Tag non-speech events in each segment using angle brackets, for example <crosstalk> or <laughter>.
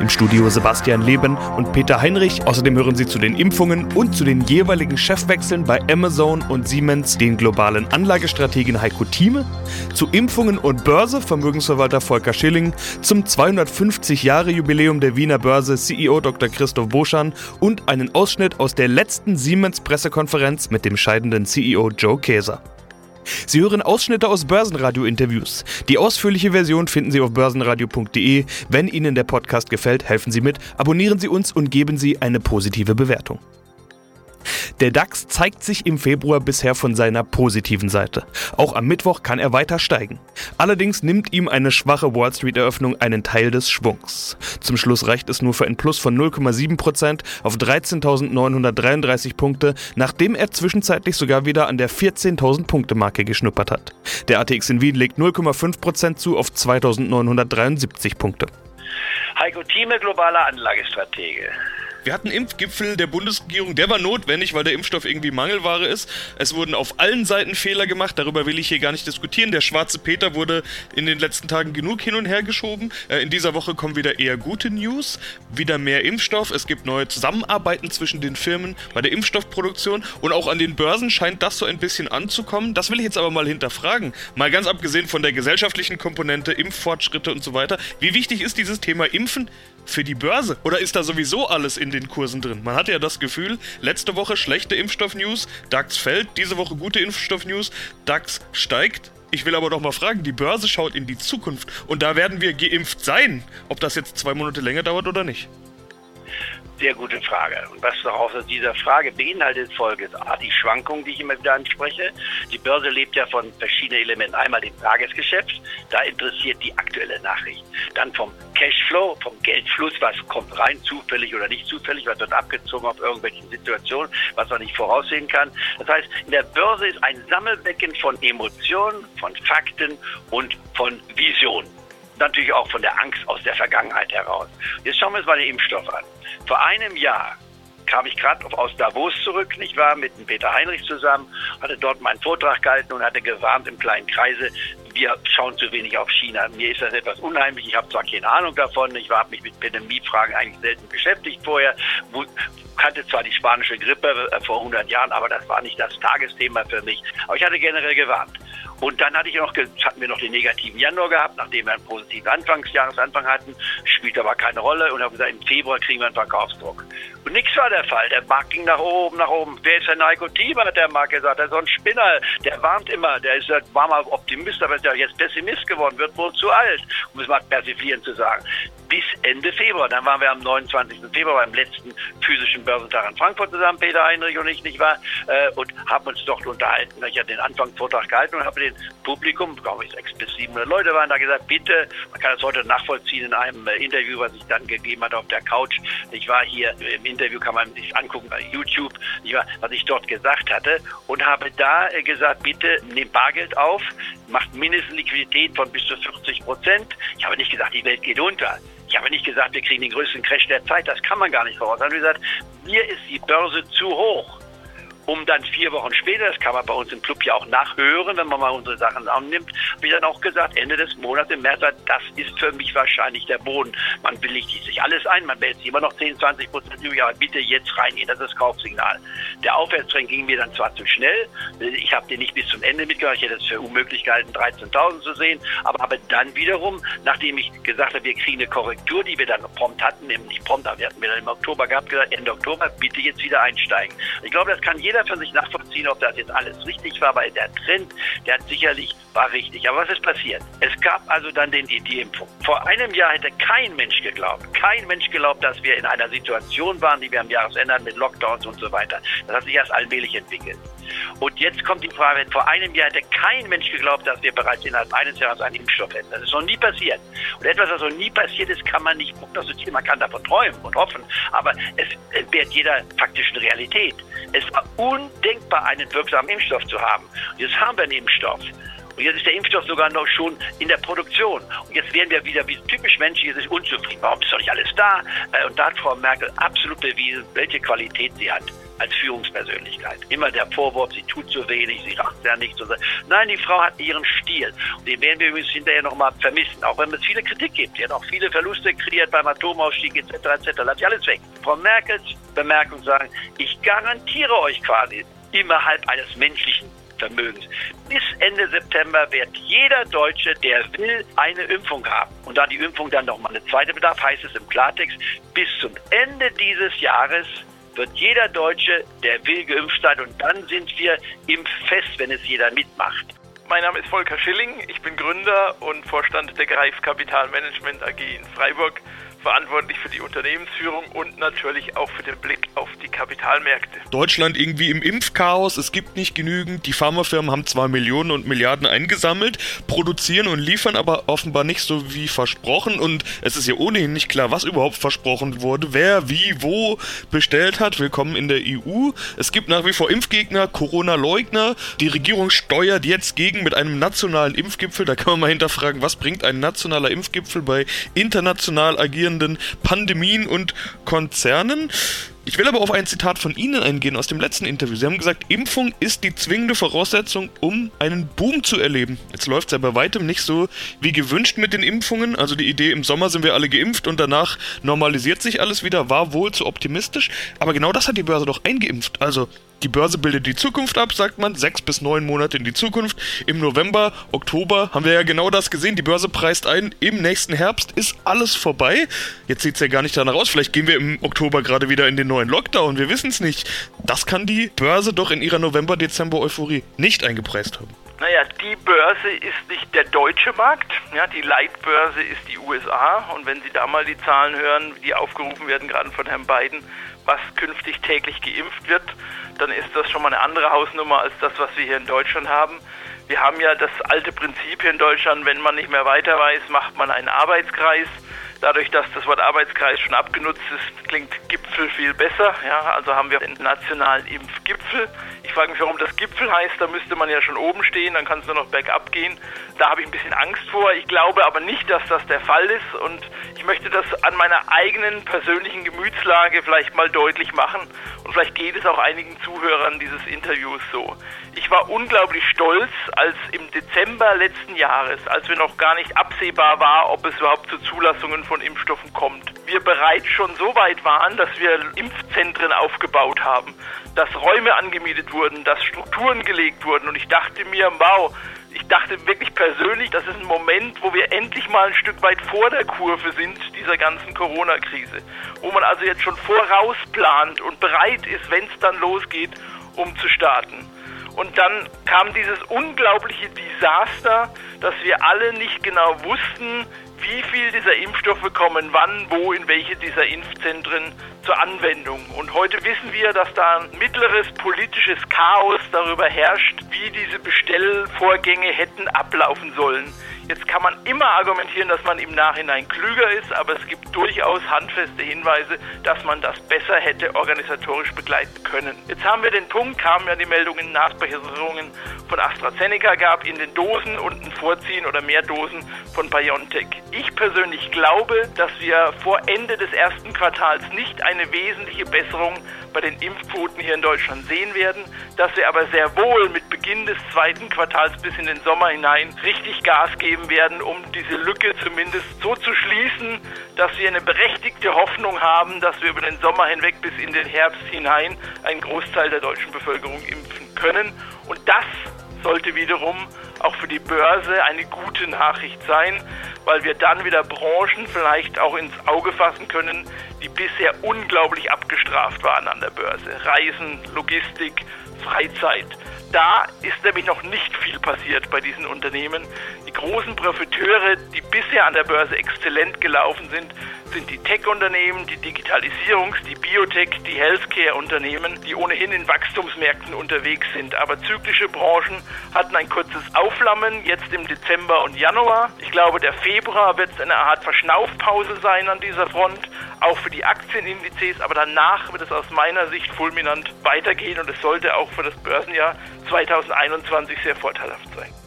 Im Studio Sebastian Leben und Peter Heinrich. Außerdem hören Sie zu den Impfungen und zu den jeweiligen Chefwechseln bei Amazon und Siemens den globalen Anlagestrategen Heiko Thieme, zu Impfungen und Börse Vermögensverwalter Volker Schilling, zum 250-Jahre-Jubiläum der Wiener Börse CEO Dr. Christoph Boschan und einen Ausschnitt aus der letzten Siemens-Pressekonferenz mit dem scheidenden CEO Joe Käser. Sie hören Ausschnitte aus Börsenradio-Interviews. Die ausführliche Version finden Sie auf börsenradio.de. Wenn Ihnen der Podcast gefällt, helfen Sie mit, abonnieren Sie uns und geben Sie eine positive Bewertung. Der DAX zeigt sich im Februar bisher von seiner positiven Seite. Auch am Mittwoch kann er weiter steigen. Allerdings nimmt ihm eine schwache Wall Street-Eröffnung einen Teil des Schwungs. Zum Schluss reicht es nur für ein Plus von 0,7% auf 13.933 Punkte, nachdem er zwischenzeitlich sogar wieder an der 14.000 Punkte Marke geschnuppert hat. Der ATX in Wien legt 0,5% zu auf 2.973 Punkte. Heiko Thieme, globaler Anlagestratege. Wir hatten Impfgipfel der Bundesregierung, der war notwendig, weil der Impfstoff irgendwie Mangelware ist. Es wurden auf allen Seiten Fehler gemacht, darüber will ich hier gar nicht diskutieren. Der schwarze Peter wurde in den letzten Tagen genug hin und her geschoben. Äh, in dieser Woche kommen wieder eher gute News, wieder mehr Impfstoff. Es gibt neue Zusammenarbeiten zwischen den Firmen bei der Impfstoffproduktion und auch an den Börsen scheint das so ein bisschen anzukommen. Das will ich jetzt aber mal hinterfragen. Mal ganz abgesehen von der gesellschaftlichen Komponente, Impffortschritte und so weiter. Wie wichtig ist dieses Thema Impfen für die Börse? Oder ist da sowieso alles in den Kursen drin? Man hatte ja das Gefühl, letzte Woche schlechte Impfstoff-News, DAX fällt, diese Woche gute Impfstoff-News, DAX steigt. Ich will aber doch mal fragen, die Börse schaut in die Zukunft und da werden wir geimpft sein, ob das jetzt zwei Monate länger dauert oder nicht. Sehr gute Frage. Und was daraus aus dieser Frage beinhaltet, folgt A, die Schwankungen, die ich immer wieder anspreche. Die Börse lebt ja von verschiedenen Elementen. Einmal dem Tagesgeschäft, da interessiert die aktuelle Nachricht. Dann vom Cashflow, vom Geldfluss, was kommt rein, zufällig oder nicht zufällig, was wird abgezogen auf irgendwelchen Situationen, was man nicht voraussehen kann. Das heißt, in der Börse ist ein Sammelbecken von Emotionen, von Fakten und von Visionen natürlich auch von der Angst aus der Vergangenheit heraus. Jetzt schauen wir uns mal den Impfstoff an. Vor einem Jahr kam ich gerade aus Davos zurück, nicht wahr, mit dem Peter Heinrich zusammen, hatte dort meinen Vortrag gehalten und hatte gewarnt im kleinen Kreise, wir schauen zu wenig auf China. Mir ist das etwas unheimlich. Ich habe zwar keine Ahnung davon, ich habe mich mit Pandemiefragen eigentlich selten beschäftigt vorher, wo, kannte zwar die spanische Grippe äh, vor 100 Jahren, aber das war nicht das Tagesthema für mich. Aber ich hatte generell gewarnt. Und dann hatte ich noch, hatten wir noch den negativen Januar gehabt, nachdem wir einen positiven Anfangsjahresanfang hatten, spielt aber keine Rolle und habe gesagt, im Februar kriegen wir einen Verkaufsdruck. Und nichts war der Fall. Der Markt ging nach oben, nach oben. Wer ist der Heiko Thiemer, hat der Markt gesagt. Der ist so ein Spinner, der warnt immer. Der ist, war mal Optimist, aber ist ja jetzt Pessimist geworden, wird wohl zu alt, um es mal persiflierend zu sagen bis Ende Februar. Dann waren wir am 29. Februar beim letzten physischen Börsentag in Frankfurt zusammen, Peter Heinrich und ich, nicht wahr? Äh, und haben uns dort unterhalten. Ich hatte den Anfangsvortrag gehalten und habe den Publikum, glaube ich, sechs bis 700 Leute waren da gesagt, bitte, man kann das heute nachvollziehen in einem äh, Interview, was ich dann gegeben hatte auf der Couch. Ich war hier im Interview, kann man sich angucken bei YouTube, ich war, was ich dort gesagt hatte und habe da äh, gesagt, bitte nehmt Bargeld auf, macht Mindestliquidität von bis zu 40 Prozent. Ich habe nicht gesagt, die Welt geht unter. Ich habe nicht gesagt, wir kriegen den größten Crash der Zeit. Das kann man gar nicht voraus. Ich habe gesagt, mir ist die Börse zu hoch um dann vier Wochen später, das kann man bei uns im Club ja auch nachhören, wenn man mal unsere Sachen annimmt, habe ich dann auch gesagt, Ende des Monats im März, das ist für mich wahrscheinlich der Boden. Man billigt sich alles ein, man behält sich immer noch 10, 20 Prozent aber bitte jetzt reingehen, das ist das Kaufsignal. Der Aufwärtstrend ging mir dann zwar zu schnell, ich habe den nicht bis zum Ende mitgemacht, ich hätte es für unmöglich gehalten, 13.000 zu sehen, aber habe dann wiederum, nachdem ich gesagt habe, wir kriegen eine Korrektur, die wir dann prompt hatten, nämlich prompt, wir hatten wir dann im Oktober gehabt, gesagt, Ende Oktober, bitte jetzt wieder einsteigen. Ich glaube, das kann jeder jeder für sich nachvollziehen, ob das jetzt alles richtig war, weil der Trend, der hat sicherlich war richtig. Aber was ist passiert? Es gab also dann den, die Impfung. Vor einem Jahr hätte kein Mensch geglaubt, kein Mensch geglaubt, dass wir in einer Situation waren, die wir am Jahresende mit Lockdowns und so weiter. Das hat sich erst allmählich entwickelt. Und jetzt kommt die Frage, vor einem Jahr hätte kein Mensch geglaubt, dass wir bereits innerhalb eines Jahres einen Impfstoff hätten. Das ist noch nie passiert. Und etwas, was noch nie passiert ist, kann man nicht prognostizieren. Man kann davon träumen und hoffen, aber es entbehrt jeder faktischen Realität. Es war undenkbar, einen wirksamen Impfstoff zu haben. Und jetzt haben wir einen Impfstoff. Und jetzt ist der Impfstoff sogar noch schon in der Produktion. Und jetzt werden wir wieder wie typisch Menschen sich unzufrieden. Warum ist doch nicht alles da? Äh, und da hat Frau Merkel absolut bewiesen, welche Qualität sie hat als Führungspersönlichkeit. Immer der Vorwurf, sie tut zu wenig, sie macht ja nichts. Nein, die Frau hat ihren Stil. Den werden wir übrigens hinterher nochmal vermissen. Auch wenn es viele Kritik gibt. Sie hat auch viele Verluste kreiert beim Atomausstieg etc. etc. Lass ich alles weg. Frau Merkels Bemerkung sagen, ich garantiere euch quasi innerhalb eines menschlichen Vermögens. Bis Ende September wird jeder Deutsche, der will, eine Impfung haben. Und da die Impfung dann nochmal eine zweite bedarf, heißt es im Klartext, bis zum Ende dieses Jahres wird jeder Deutsche, der will, geimpft sein. Und dann sind wir impffest, wenn es jeder mitmacht. Mein Name ist Volker Schilling, ich bin Gründer und Vorstand der Greif Kapitalmanagement AG in Freiburg verantwortlich für die Unternehmensführung und natürlich auch für den Blick auf die Kapitalmärkte. Deutschland irgendwie im Impfchaos, es gibt nicht genügend. Die Pharmafirmen haben zwar Millionen und Milliarden eingesammelt, produzieren und liefern aber offenbar nicht so wie versprochen und es ist ja ohnehin nicht klar, was überhaupt versprochen wurde, wer wie wo bestellt hat. Willkommen in der EU. Es gibt nach wie vor Impfgegner, Corona-Leugner. Die Regierung steuert jetzt gegen mit einem nationalen Impfgipfel. Da kann man mal hinterfragen, was bringt ein nationaler Impfgipfel bei international agierenden existierenden Pandemien und Konzernen. Ich will aber auf ein Zitat von Ihnen eingehen aus dem letzten Interview. Sie haben gesagt, Impfung ist die zwingende Voraussetzung, um einen Boom zu erleben. Jetzt läuft es ja bei weitem nicht so wie gewünscht mit den Impfungen. Also die Idee, im Sommer sind wir alle geimpft und danach normalisiert sich alles wieder, war wohl zu optimistisch. Aber genau das hat die Börse doch eingeimpft. Also die Börse bildet die Zukunft ab, sagt man, sechs bis neun Monate in die Zukunft. Im November, Oktober haben wir ja genau das gesehen. Die Börse preist ein, im nächsten Herbst ist alles vorbei. Jetzt sieht es ja gar nicht danach aus. Vielleicht gehen wir im Oktober gerade wieder in den neuen Lockdown. Wir wissen es nicht. Das kann die Börse doch in ihrer November-Dezember-Euphorie nicht eingepreist haben. Naja, die Börse ist nicht der deutsche Markt. Ja, die Leitbörse ist die USA. Und wenn Sie da mal die Zahlen hören, die aufgerufen werden, gerade von Herrn Biden, was künftig täglich geimpft wird, dann ist das schon mal eine andere Hausnummer als das, was wir hier in Deutschland haben. Wir haben ja das alte Prinzip hier in Deutschland, wenn man nicht mehr weiter weiß, macht man einen Arbeitskreis. Dadurch, dass das Wort Arbeitskreis schon abgenutzt ist, klingt Gipfel viel besser. Ja, also haben wir den nationalen Impfgipfel. Ich frage mich, warum das Gipfel heißt. Da müsste man ja schon oben stehen, dann kann es nur noch bergab gehen. Da habe ich ein bisschen Angst vor. Ich glaube aber nicht, dass das der Fall ist. Und ich möchte das an meiner eigenen persönlichen Gemütslage vielleicht mal deutlich machen. Und vielleicht geht es auch einigen Zuhörern dieses Interviews so. Ich war unglaublich stolz, als im Dezember letzten Jahres, als wir noch gar nicht absehbar war, ob es überhaupt zu Zulassungen von Impfstoffen kommt, wir bereits schon so weit waren, dass wir Impfzentren aufgebaut haben, dass Räume angemietet wurden, dass Strukturen gelegt wurden. Und ich dachte mir, wow, ich dachte wirklich persönlich, das ist ein Moment, wo wir endlich mal ein Stück weit vor der Kurve sind dieser ganzen Corona-Krise. Wo man also jetzt schon vorausplant und bereit ist, wenn es dann losgeht, um zu starten. Und dann kam dieses unglaubliche Desaster, dass wir alle nicht genau wussten, wie viel dieser Impfstoffe kommen wann, wo, in welche dieser Impfzentren zur Anwendung. Und heute wissen wir, dass da ein mittleres politisches Chaos darüber herrscht, wie diese Bestellvorgänge hätten ablaufen sollen. Jetzt kann man immer argumentieren, dass man im Nachhinein klüger ist, aber es gibt durchaus handfeste Hinweise, dass man das besser hätte organisatorisch begleiten können. Jetzt haben wir den Punkt, kamen ja die Meldungen, Nachbesserungen von AstraZeneca gab in den Dosen und ein Vorziehen oder mehr Dosen von BioNTech. Ich persönlich glaube, dass wir vor Ende des ersten Quartals nicht eine wesentliche Besserung bei den Impfquoten hier in Deutschland sehen werden, dass wir aber sehr wohl mit Beginn des zweiten Quartals bis in den Sommer hinein richtig Gas geben werden, um diese Lücke zumindest so zu schließen, dass wir eine berechtigte Hoffnung haben, dass wir über den Sommer hinweg bis in den Herbst hinein einen Großteil der deutschen Bevölkerung impfen können. Und das sollte wiederum auch für die Börse eine gute Nachricht sein, weil wir dann wieder Branchen vielleicht auch ins Auge fassen können, die bisher unglaublich abgestraft waren an der Börse. Reisen, Logistik, Freizeit. Da ist nämlich noch nicht viel passiert bei diesen Unternehmen. Die großen Profiteure, die bisher an der Börse exzellent gelaufen sind, sind die Tech-Unternehmen, die Digitalisierungs-, die Biotech-, die Healthcare-Unternehmen, die ohnehin in Wachstumsmärkten unterwegs sind. Aber zyklische Branchen hatten ein kurzes Aufflammen jetzt im Dezember und Januar. Ich glaube, der Februar wird eine Art Verschnaufpause sein an dieser Front, auch für die Aktienindizes. Aber danach wird es aus meiner Sicht fulminant weitergehen und es sollte auch für das Börsenjahr 2021 sehr vorteilhaft sein.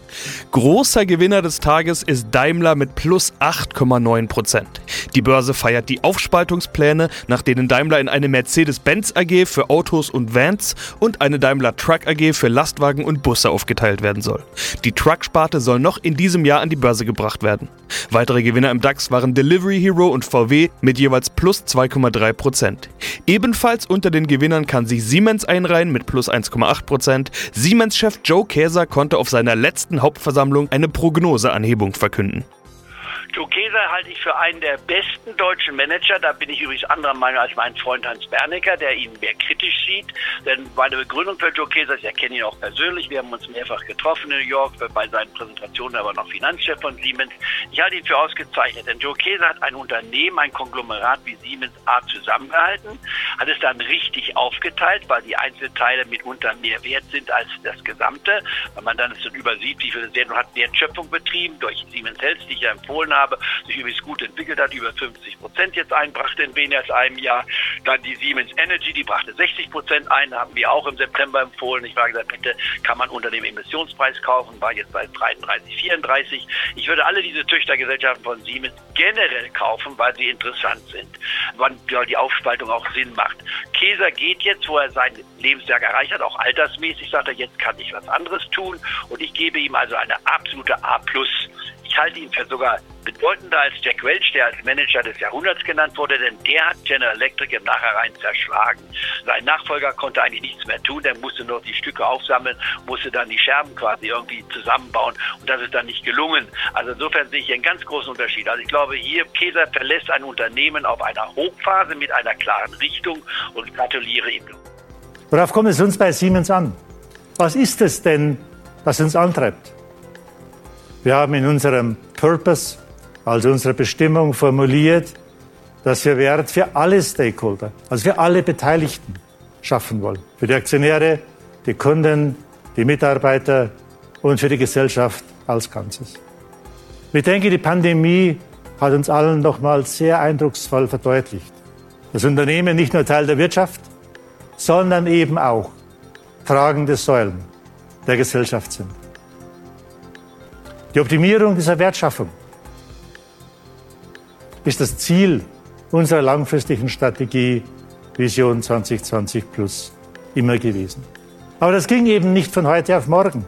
Großer Gewinner des Tages ist Daimler mit plus 8,9 Prozent. Die Börse feiert die Aufspaltungspläne, nach denen Daimler in eine Mercedes-Benz AG für Autos und Vans und eine Daimler Truck AG für Lastwagen und Busse aufgeteilt werden soll. Die Truck-Sparte soll noch in diesem Jahr an die Börse gebracht werden. Weitere Gewinner im DAX waren Delivery Hero und VW mit jeweils plus 2,3 Prozent. Ebenfalls unter den Gewinnern kann sich Siemens einreihen mit plus 1,8 Prozent. Siemens-Chef Joe Käser konnte auf seiner letzten Hauptversammlung eine Prognoseanhebung verkünden. Joe Keser halte ich für einen der besten deutschen Manager. Da bin ich übrigens anderer Meinung als mein Freund Hans Bernecker, der ihn mehr kritisch sieht. Denn meine Begründung für Joe Keser, ich kenne ihn auch persönlich, wir haben uns mehrfach getroffen in New York, bei seinen Präsentationen, aber noch Finanzchef von Siemens. Ich halte ihn für ausgezeichnet, denn Joe Keser hat ein Unternehmen, ein Konglomerat wie Siemens A zusammengehalten, hat es dann richtig aufgeteilt, weil die Einzelteile mitunter mehr wert sind als das Gesamte. Wenn man dann es dann übersieht, wie viel Wertschöpfung betrieben durch Siemens Health, die ich ja empfohlen habe, habe, sich übrigens gut entwickelt hat, über 50 Prozent jetzt einbrachte in weniger als einem Jahr. Dann die Siemens Energy, die brachte 60 Prozent ein, haben wir auch im September empfohlen. Ich war gesagt, bitte kann man unter dem Emissionspreis kaufen, war jetzt bei 33, 34. Ich würde alle diese Töchtergesellschaften von Siemens generell kaufen, weil sie interessant sind, wann die Aufspaltung auch Sinn macht. Käser geht jetzt, wo er sein Lebenswerk erreicht hat, auch altersmäßig, sagt er, jetzt kann ich was anderes tun und ich gebe ihm also eine absolute A+. Ich halte ihn für sogar bedeutender als Jack Welch, der als Manager des Jahrhunderts genannt wurde, denn der hat General Electric im Nachhinein zerschlagen. Sein Nachfolger konnte eigentlich nichts mehr tun, der musste nur die Stücke aufsammeln, musste dann die Scherben quasi irgendwie zusammenbauen und das ist dann nicht gelungen. Also insofern sehe ich einen ganz großen Unterschied. Also ich glaube, hier Käser verlässt ein Unternehmen auf einer Hochphase mit einer klaren Richtung und gratuliere ihm. Worauf kommt es uns bei Siemens an? Was ist es denn, was uns antreibt? Wir haben in unserem Purpose, also unserer Bestimmung, formuliert, dass wir Wert für alle Stakeholder, also für alle Beteiligten schaffen wollen. Für die Aktionäre, die Kunden, die Mitarbeiter und für die Gesellschaft als Ganzes. Ich denke, die Pandemie hat uns allen nochmals sehr eindrucksvoll verdeutlicht, dass Unternehmen nicht nur Teil der Wirtschaft, sondern eben auch tragende Säulen der Gesellschaft sind. Die Optimierung dieser Wertschaffung ist das Ziel unserer langfristigen Strategie Vision 2020 Plus immer gewesen. Aber das ging eben nicht von heute auf morgen.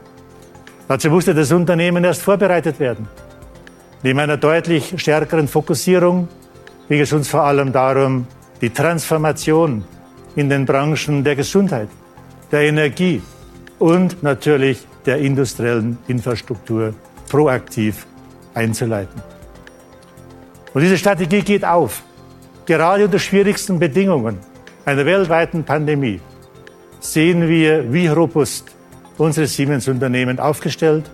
Dazu musste das Unternehmen erst vorbereitet werden. Neben einer deutlich stärkeren Fokussierung ging es uns vor allem darum, die Transformation in den Branchen der Gesundheit, der Energie und natürlich der industriellen Infrastruktur proaktiv einzuleiten. Und diese Strategie geht auf. Gerade unter schwierigsten Bedingungen einer weltweiten Pandemie sehen wir, wie robust unsere Siemens-Unternehmen aufgestellt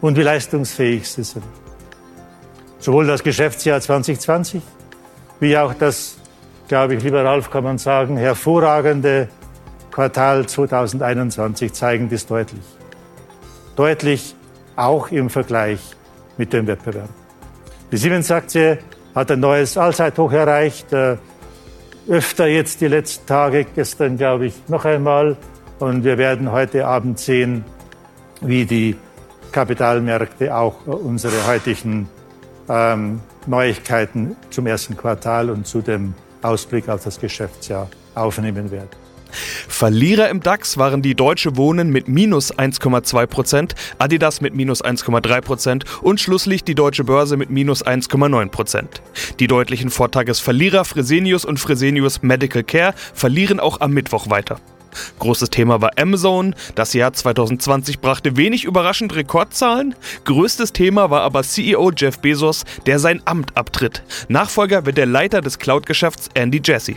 und wie leistungsfähig sie sind. Sowohl das Geschäftsjahr 2020 wie auch das, glaube ich, lieber Ralf, kann man sagen, hervorragende Quartal 2021 zeigen dies deutlich. Deutlich auch im Vergleich mit dem Wettbewerb. Die Siemens-Aktie hat ein neues Allzeithoch erreicht, äh, öfter jetzt die letzten Tage, gestern glaube ich noch einmal. Und wir werden heute Abend sehen, wie die Kapitalmärkte auch unsere heutigen ähm, Neuigkeiten zum ersten Quartal und zu dem Ausblick auf das Geschäftsjahr aufnehmen werden. Verlierer im DAX waren die Deutsche Wohnen mit minus 1,2 Prozent, Adidas mit minus 1,3 Prozent und schlusslich die Deutsche Börse mit minus 1,9 Prozent. Die deutlichen Vortagesverlierer Fresenius und Fresenius Medical Care verlieren auch am Mittwoch weiter. Großes Thema war Amazon. Das Jahr 2020 brachte wenig überraschend Rekordzahlen. Größtes Thema war aber CEO Jeff Bezos, der sein Amt abtritt. Nachfolger wird der Leiter des Cloud-Geschäfts Andy Jassy.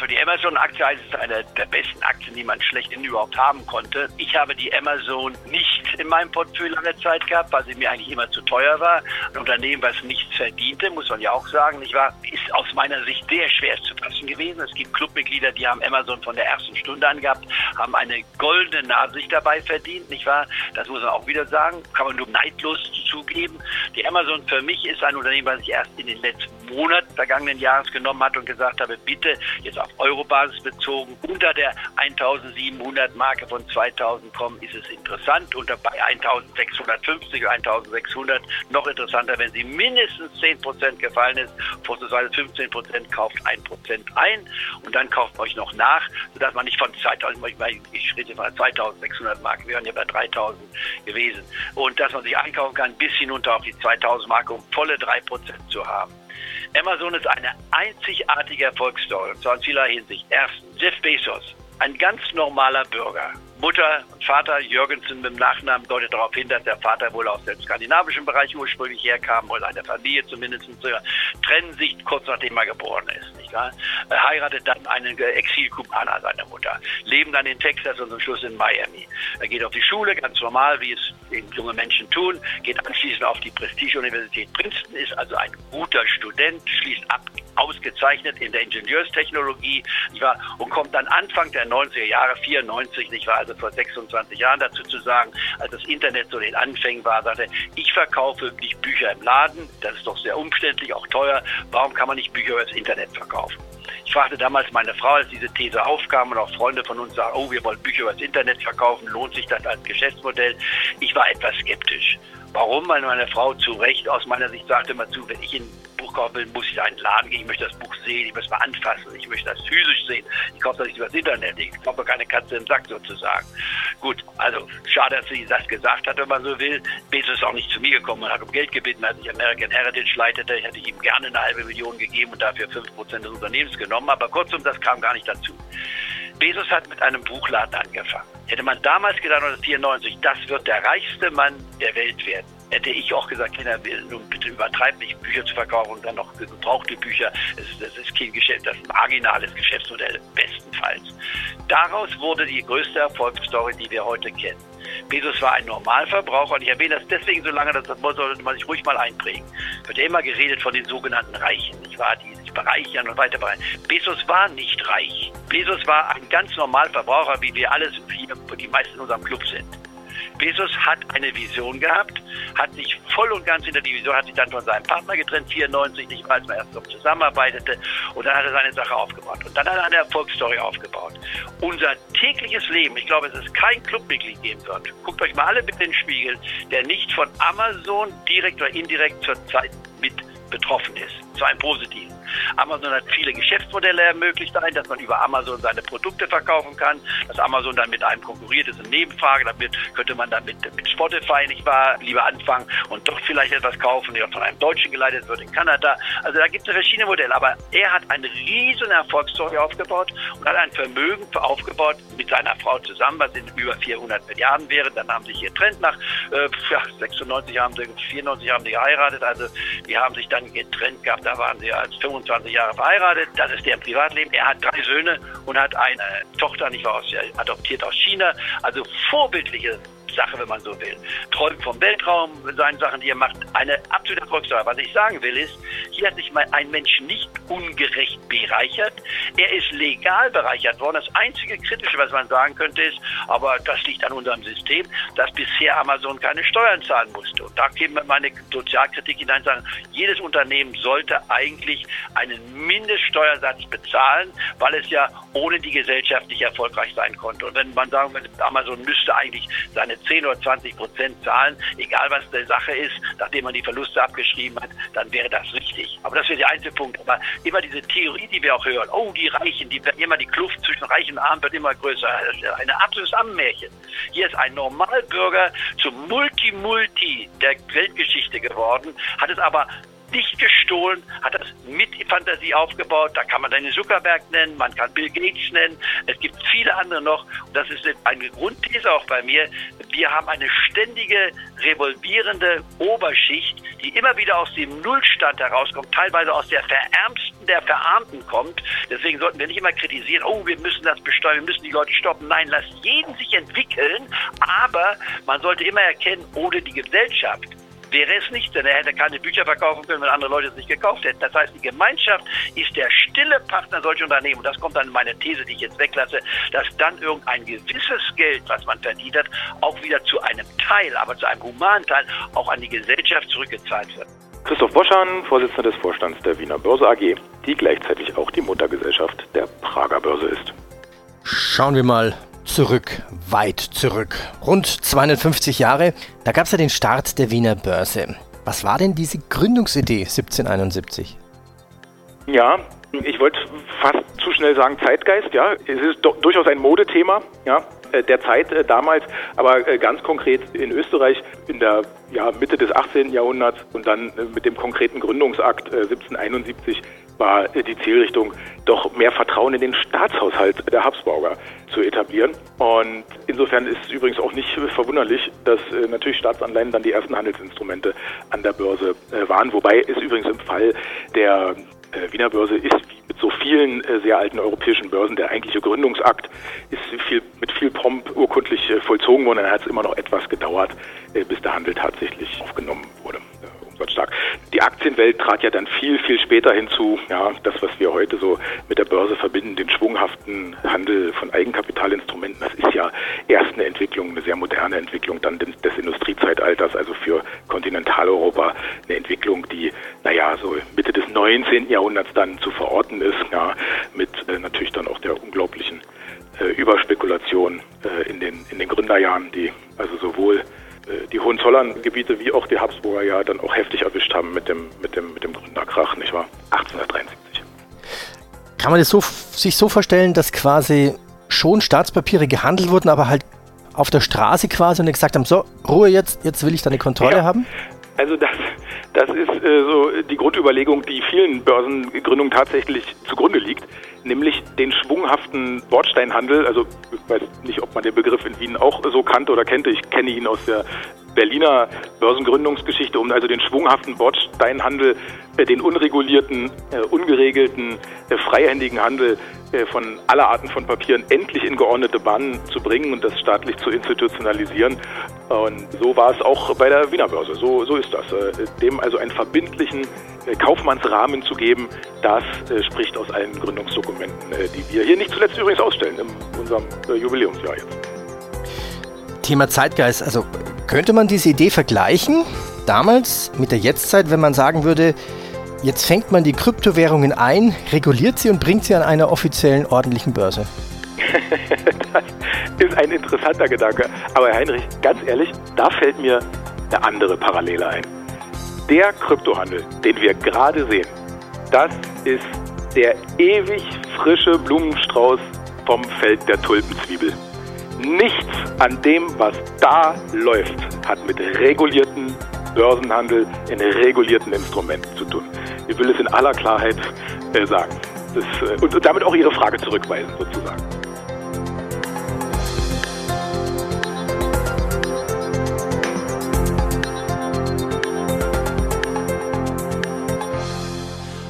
Für die Amazon-Aktie ist es eine der besten Aktien, die man schlechthin überhaupt haben konnte. Ich habe die Amazon nicht in meinem Portfolio lange Zeit gehabt, weil sie mir eigentlich immer zu teuer war. Ein Unternehmen, was nichts verdiente, muss man ja auch sagen, nicht wahr, ist aus meiner Sicht sehr schwer zu fassen gewesen. Es gibt Clubmitglieder, die haben Amazon von der ersten Stunde an gehabt, haben eine goldene Nachsicht dabei verdient, nicht wahr? Das muss man auch wieder sagen. Kann man nur neidlos zugeben. Die Amazon für mich ist ein Unternehmen, was ich erst in den letzten Monaten vergangenen Jahres genommen hat und gesagt habe, bitte jetzt auf Eurobasis bezogen, unter der 1700 Marke von 2000 kommen, ist es interessant. Unter bei 1650, 1600 noch interessanter, wenn sie mindestens 10% gefallen ist, vorzugsweise 15% kauft 1% ein und dann kauft euch noch nach, sodass man nicht von 2000, ich rede von 2600 Mark, wir wären ja bei 3000 gewesen. Und dass man sich einkaufen kann bis hinunter auf die 2000 Marke, um volle 3% zu haben. Amazon ist eine einzigartige Erfolgsstory, und zwar in vieler Hinsicht. Erstens, Jeff Bezos, ein ganz normaler Bürger, Mutter und Vater Jürgensen mit dem Nachnamen deutet darauf hin, dass der Vater wohl aus dem skandinavischen Bereich ursprünglich herkam oder einer Familie zumindest trennen sich kurz nachdem er geboren ist. Nicht wahr? Heiratet dann einen Exil-Kubaner, seine Mutter, leben dann in Texas und zum Schluss in Miami. Er geht auf die Schule, ganz normal, wie es junge Menschen tun, geht anschließend auf die Prestige-Universität Princeton, ist also ein guter Student, schließt ab, ausgezeichnet in der Ingenieurstechnologie nicht wahr? und kommt dann Anfang der 90er Jahre, 94, nicht wahr, also vor 26 Jahren dazu zu sagen, als das Internet so den Anfängen war, sagte, ich verkaufe nicht Bücher im Laden, das ist doch sehr umständlich, auch teuer, warum kann man nicht Bücher über das Internet verkaufen? Ich fragte damals meine Frau, als diese These aufkam und auch Freunde von uns sagten, oh, wir wollen Bücher über das Internet verkaufen, lohnt sich das als Geschäftsmodell? Ich war etwas skeptisch. Warum? Weil meine Frau zu Recht aus meiner Sicht sagte immer zu, wenn ich in Will, muss ich in einen Laden gehen, ich möchte das Buch sehen, ich möchte es mal anfassen, ich möchte das physisch sehen. Ich kaufe das nicht über das Internet, ich kaufe keine Katze im Sack sozusagen. Gut, also schade, dass sie das gesagt hat, wenn man so will. Bezos ist auch nicht zu mir gekommen und hat um Geld gebeten, als ich American Heritage leitete. Ich hätte ihm gerne eine halbe Million gegeben und dafür 5% des Unternehmens genommen, aber kurzum, das kam gar nicht dazu. Bezos hat mit einem Buchladen angefangen. Hätte man damals gedacht, 1994, das wird der reichste Mann der Welt werden hätte ich auch gesagt, Kinder, bitte übertreibt nicht, Bücher zu verkaufen und dann noch gebrauchte Bücher. Das ist, das ist kein Geschäft, das ist ein marginales Geschäftsmodell, bestenfalls. Daraus wurde die größte Erfolgsstory, die wir heute kennen. Bezos war ein Normalverbraucher und ich erwähne das deswegen so lange, dass das sollte man sich ruhig mal einprägen. Wird ja immer geredet von den sogenannten Reichen, nicht wahr, die sich bereichern und weiter bereichern. Bezos war nicht reich. Bezos war ein ganz Normalverbraucher, wie wir alle, die meisten in unserem Club sind. Bezos hat eine Vision gehabt, hat sich voll und ganz in der Division, hat sich dann von seinem Partner getrennt, 94, nicht mal, als man erst noch zusammenarbeitete. Und dann hat er seine Sache aufgebaut. Und dann hat er eine Erfolgsstory aufgebaut. Unser tägliches Leben, ich glaube, es ist kein Clubmitglied geben wird. Guckt euch mal alle bitte in den Spiegel, der nicht von Amazon direkt oder indirekt zurzeit mit betroffen ist. Zu einem positiven. Amazon hat viele Geschäftsmodelle ermöglicht, ein, dass man über Amazon seine Produkte verkaufen kann, dass Amazon dann mit einem konkurriert, ist eine Nebenfrage. Damit könnte man dann mit, mit Spotify nicht wahr lieber anfangen und doch vielleicht etwas kaufen, der von einem Deutschen geleitet wird in Kanada. Also da gibt es verschiedene Modelle, aber er hat eine riesen Erfolgsstory aufgebaut und hat ein Vermögen aufgebaut mit seiner Frau zusammen, was in über 400 Milliarden wäre. Dann haben sie sich getrennt nach äh, ja, 96 haben sie, 94 haben sie geheiratet, also die haben sich dann getrennt gehabt, da waren sie als 25 25 Jahre verheiratet. Das ist deren Privatleben. Er hat drei Söhne und hat eine Tochter, nicht wahr, adoptiert aus China. Also vorbildliche Sache, wenn man so will. Träumt vom Weltraum, seine Sachen, die er macht, eine absolute Erfolgsstory. Was ich sagen will, ist, hier hat sich ein Mensch nicht ungerecht bereichert. Er ist legal bereichert worden. Das einzige Kritische, was man sagen könnte, ist, aber das liegt an unserem System, dass bisher Amazon keine Steuern zahlen musste. Und da käme meine Sozialkritik hinein sagen, jedes Unternehmen sollte eigentlich einen Mindeststeuersatz bezahlen, weil es ja ohne die Gesellschaft nicht erfolgreich sein konnte. Und wenn man sagen würde, Amazon müsste eigentlich seine 10 oder 20 Prozent zahlen, egal was die Sache ist, nachdem man die Verluste abgeschrieben hat, dann wäre das richtig. Aber das wäre der einzige Punkt. Aber immer diese Theorie, die wir auch hören, oh, die Reichen, die werden immer die Kluft zwischen Reich und Arm wird immer größer. Ein absolutes Ammenmärchen. Hier ist ein Normalbürger zum Multi-Multi der Weltgeschichte geworden, hat es aber nicht gestohlen, hat das mit Fantasie aufgebaut. Da kann man den Zuckerberg nennen, man kann Bill Gates nennen. Es gibt viele andere noch. Und das ist eine Grundthese auch bei mir. Wir haben eine ständige, revolvierende Oberschicht, die immer wieder aus dem Nullstand herauskommt, teilweise aus der verärmsten der Verarmten kommt. Deswegen sollten wir nicht immer kritisieren, oh, wir müssen das besteuern, wir müssen die Leute stoppen. Nein, lass jeden sich entwickeln, aber man sollte immer erkennen, ohne die Gesellschaft wäre es nicht, denn er hätte keine Bücher verkaufen können, wenn andere Leute es nicht gekauft hätten. Das heißt, die Gemeinschaft ist der stille Partner solcher Unternehmen. Und das kommt dann in meine These, die ich jetzt weglasse, dass dann irgendein gewisses Geld, was man verdient hat, auch wieder zu einem Teil, aber zu einem humanen Teil, auch an die Gesellschaft zurückgezahlt wird. Christoph Boschan, Vorsitzender des Vorstands der Wiener Börse AG, die gleichzeitig auch die Muttergesellschaft der Prager Börse ist. Schauen wir mal zurück, weit zurück. Rund 250 Jahre, da gab es ja den Start der Wiener Börse. Was war denn diese Gründungsidee 1771? Ja, ich wollte fast zu schnell sagen Zeitgeist, ja. Es ist durchaus ein Modethema, ja. Äh, der Zeit äh, damals, aber äh, ganz konkret in Österreich in der ja, Mitte des 18. Jahrhunderts und dann mit dem konkreten Gründungsakt 1771 war die Zielrichtung, doch mehr Vertrauen in den Staatshaushalt der Habsburger zu etablieren. Und insofern ist es übrigens auch nicht <laughs> verwunderlich, dass natürlich Staatsanleihen dann die ersten Handelsinstrumente an der Börse waren. Wobei es übrigens im Fall der Wiener Börse ist wie mit so vielen sehr alten europäischen Börsen der eigentliche Gründungsakt ist viel, mit viel Pomp urkundlich vollzogen worden. Dann hat es immer noch etwas gedauert, bis der Handel tatsächlich aufgenommen wurde stark. Die Aktienwelt trat ja dann viel, viel später hinzu. Ja, das, was wir heute so mit der Börse verbinden, den schwunghaften Handel von Eigenkapitalinstrumenten, das ist ja erst eine Entwicklung, eine sehr moderne Entwicklung dann des, Industriezeitalters, also für Kontinentaleuropa eine Entwicklung, die, naja, so Mitte des 19. Jahrhunderts dann zu verorten ist, ja, mit äh, natürlich dann auch der unglaublichen äh, Überspekulation äh, in, den, in den Gründerjahren, die also sowohl die Hohenzollern-Gebiete wie auch die Habsburger ja dann auch heftig erwischt haben mit dem, mit dem, mit dem Gründerkrach, nicht wahr? 1873. Kann man das so, sich so vorstellen, dass quasi schon Staatspapiere gehandelt wurden, aber halt auf der Straße quasi und gesagt haben, so, Ruhe jetzt, jetzt will ich da eine Kontrolle ja. haben? Also das, das ist äh, so die Grundüberlegung, die vielen Börsengründungen tatsächlich zugrunde liegt, nämlich den schwunghaften Bordsteinhandel. Also ich weiß nicht, ob man den Begriff in Wien auch so kannte oder kennt. Ich kenne ihn aus der Berliner Börsengründungsgeschichte, um also den schwunghaften Bordsteinhandel, äh, den unregulierten, äh, ungeregelten, äh, freihändigen Handel von aller Arten von Papieren endlich in geordnete Bahnen zu bringen und das staatlich zu institutionalisieren. Und so war es auch bei der Wiener Börse. So, so ist das. Dem also einen verbindlichen Kaufmannsrahmen zu geben, das spricht aus allen Gründungsdokumenten, die wir hier nicht zuletzt übrigens ausstellen in unserem Jubiläumsjahr jetzt. Thema Zeitgeist. Also könnte man diese Idee vergleichen damals mit der Jetztzeit, wenn man sagen würde, Jetzt fängt man die Kryptowährungen ein, reguliert sie und bringt sie an einer offiziellen ordentlichen Börse. <laughs> das ist ein interessanter Gedanke. Aber Herr Heinrich, ganz ehrlich, da fällt mir eine andere Parallele ein. Der Kryptohandel, den wir gerade sehen, das ist der ewig frische Blumenstrauß vom Feld der Tulpenzwiebel. Nichts an dem, was da läuft, hat mit regulierten Börsenhandel in regulierten Instrumenten zu tun. Ich will es in aller Klarheit äh, sagen. Das, äh, und, und damit auch Ihre Frage zurückweisen, sozusagen.